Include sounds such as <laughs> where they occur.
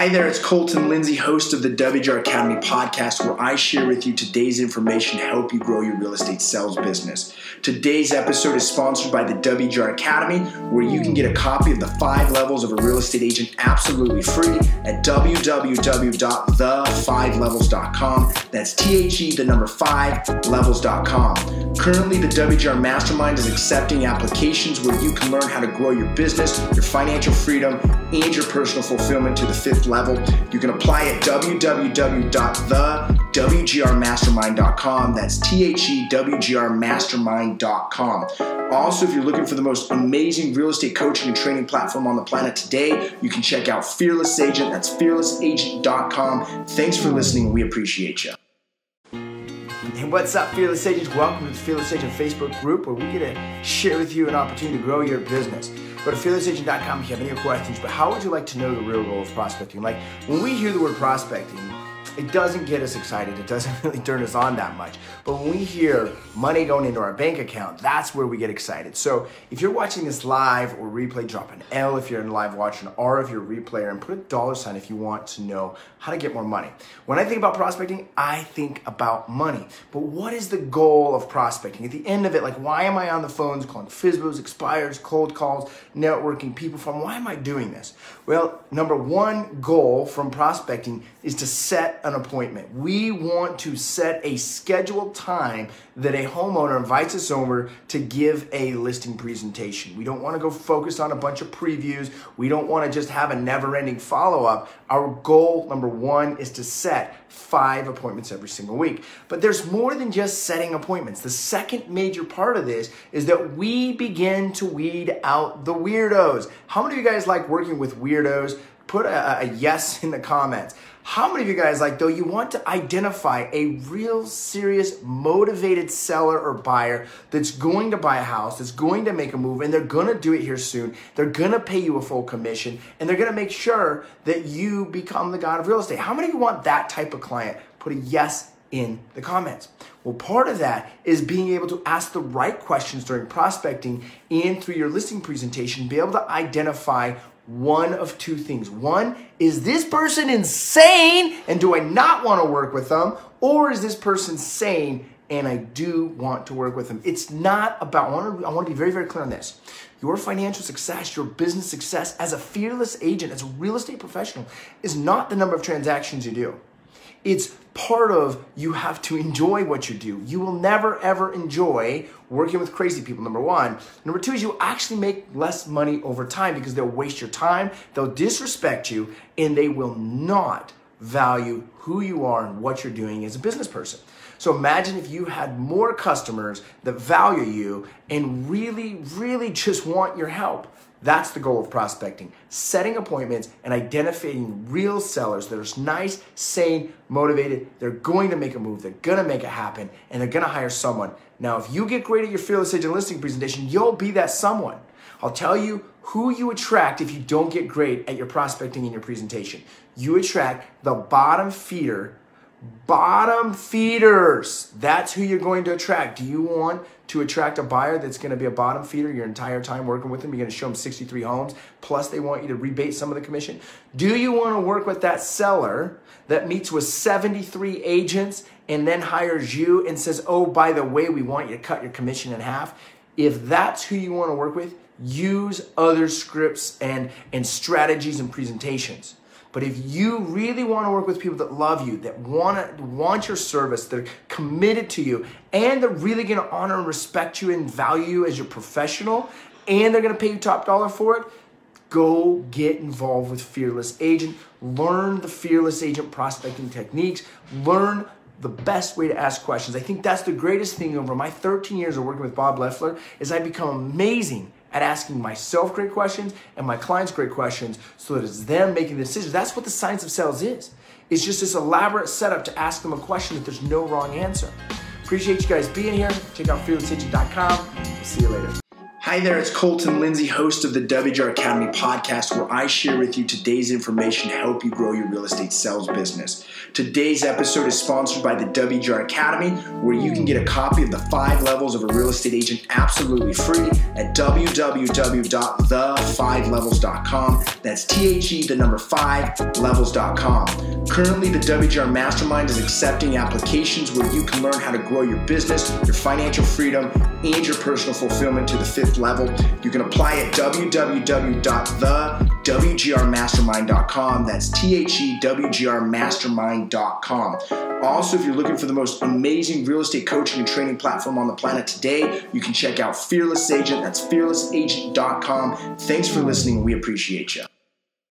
Hi there, it's Colton Lindsay, host of the WGR Academy podcast, where I share with you today's information to help you grow your real estate sales business. Today's episode is sponsored by the WGR Academy, where you can get a copy of the five levels of a real estate agent absolutely free at www.the5levels.com. That's T H E, the number five, levels.com. Currently, the WGR Mastermind is accepting applications where you can learn how to grow your business, your financial freedom, and your personal fulfillment to the fifth level. You can apply at www.thewgrmastermind.com. That's T H E W G R mastermind.com. Also, if you're looking for the most amazing real estate coaching and training platform on the planet today, you can check out Fearless Agent. That's fearlessagent.com. Thanks for listening. We appreciate you. And what's up, Fearless Agents? Welcome to the Fearless Agent Facebook group where we get to share with you an opportunity to grow your business. Go to fearlessagent.com if you have any questions. But how would you like to know the real goal of prospecting? Like when we hear the word prospecting, it doesn't get us excited. It doesn't <laughs> really turn us on that much. But when we hear money going into our bank account, that's where we get excited. So if you're watching this live or replay, drop an L if you're in live watching, R if you're a replayer, and put a dollar sign if you want to know how to get more money. When I think about prospecting, I think about money. But what is the goal of prospecting? At the end of it, like why am I on the phones calling FSBOs, expires, cold calls, networking, people from? Why am I doing this? Well, number one goal from prospecting is to set an appointment. We want to set a scheduled time that a homeowner invites us over to give a listing presentation. We don't want to go focus on a bunch of previews. We don't want to just have a never ending follow up. Our goal, number one, is to set five appointments every single week. But there's more than just setting appointments. The second major part of this is that we begin to weed out the weirdos. How many of you guys like working with weirdos? Put a, a yes in the comments. How many of you guys like though you want to identify a real serious motivated seller or buyer that's going to buy a house, that's going to make a move and they're going to do it here soon. They're going to pay you a full commission and they're going to make sure that you become the god of real estate. How many of you want that type of client? Put a yes in the comments. Well, part of that is being able to ask the right questions during prospecting and through your listing presentation, be able to identify one of two things. One, is this person insane and do I not want to work with them? Or is this person sane and I do want to work with them? It's not about, I want to, I want to be very, very clear on this. Your financial success, your business success as a fearless agent, as a real estate professional, is not the number of transactions you do. It's part of you have to enjoy what you do. You will never ever enjoy working with crazy people, number one. Number two is you actually make less money over time because they'll waste your time, they'll disrespect you, and they will not value who you are and what you're doing as a business person. So imagine if you had more customers that value you and really, really just want your help. That's the goal of prospecting. Setting appointments and identifying real sellers that are nice, sane, motivated. They're going to make a move. They're going to make it happen and they're going to hire someone. Now, if you get great at your fearless agent listing presentation, you'll be that someone. I'll tell you who you attract if you don't get great at your prospecting and your presentation. You attract the bottom feeder Bottom feeders. That's who you're going to attract. Do you want to attract a buyer that's going to be a bottom feeder your entire time working with them? You're going to show them 63 homes, plus they want you to rebate some of the commission. Do you want to work with that seller that meets with 73 agents and then hires you and says, oh, by the way, we want you to cut your commission in half? If that's who you want to work with, use other scripts and, and strategies and presentations. But if you really want to work with people that love you, that want to, want your service, that are committed to you, and they're really going to honor and respect you and value you as your professional, and they're going to pay you top dollar for it, go get involved with Fearless Agent. Learn the Fearless Agent prospecting techniques. Learn the best way to ask questions. I think that's the greatest thing over my 13 years of working with Bob Leffler is I become amazing at asking myself great questions and my clients great questions so that it's them making the decisions. That's what the science of sales is. It's just this elaborate setup to ask them a question that there's no wrong answer. Appreciate you guys being here. Check out fearlessagent.com. See you later. Hi there, it's Colton Lindsay, host of the WGR Academy podcast, where I share with you today's information to help you grow your real estate sales business. Today's episode is sponsored by the WGR Academy, where you can get a copy of the five levels of a real estate agent absolutely free at www.the5levels.com. That's T H E, the number five, levels.com. Currently, the WGR Mastermind is accepting applications where you can learn how to grow your business, your financial freedom, and your personal fulfillment to the fifth level. You can apply at www.thewgrmastermind.com. That's T H E W G R mastermind.com. Also, if you're looking for the most amazing real estate coaching and training platform on the planet today, you can check out Fearless Agent. That's fearlessagent.com. Thanks for listening. We appreciate you.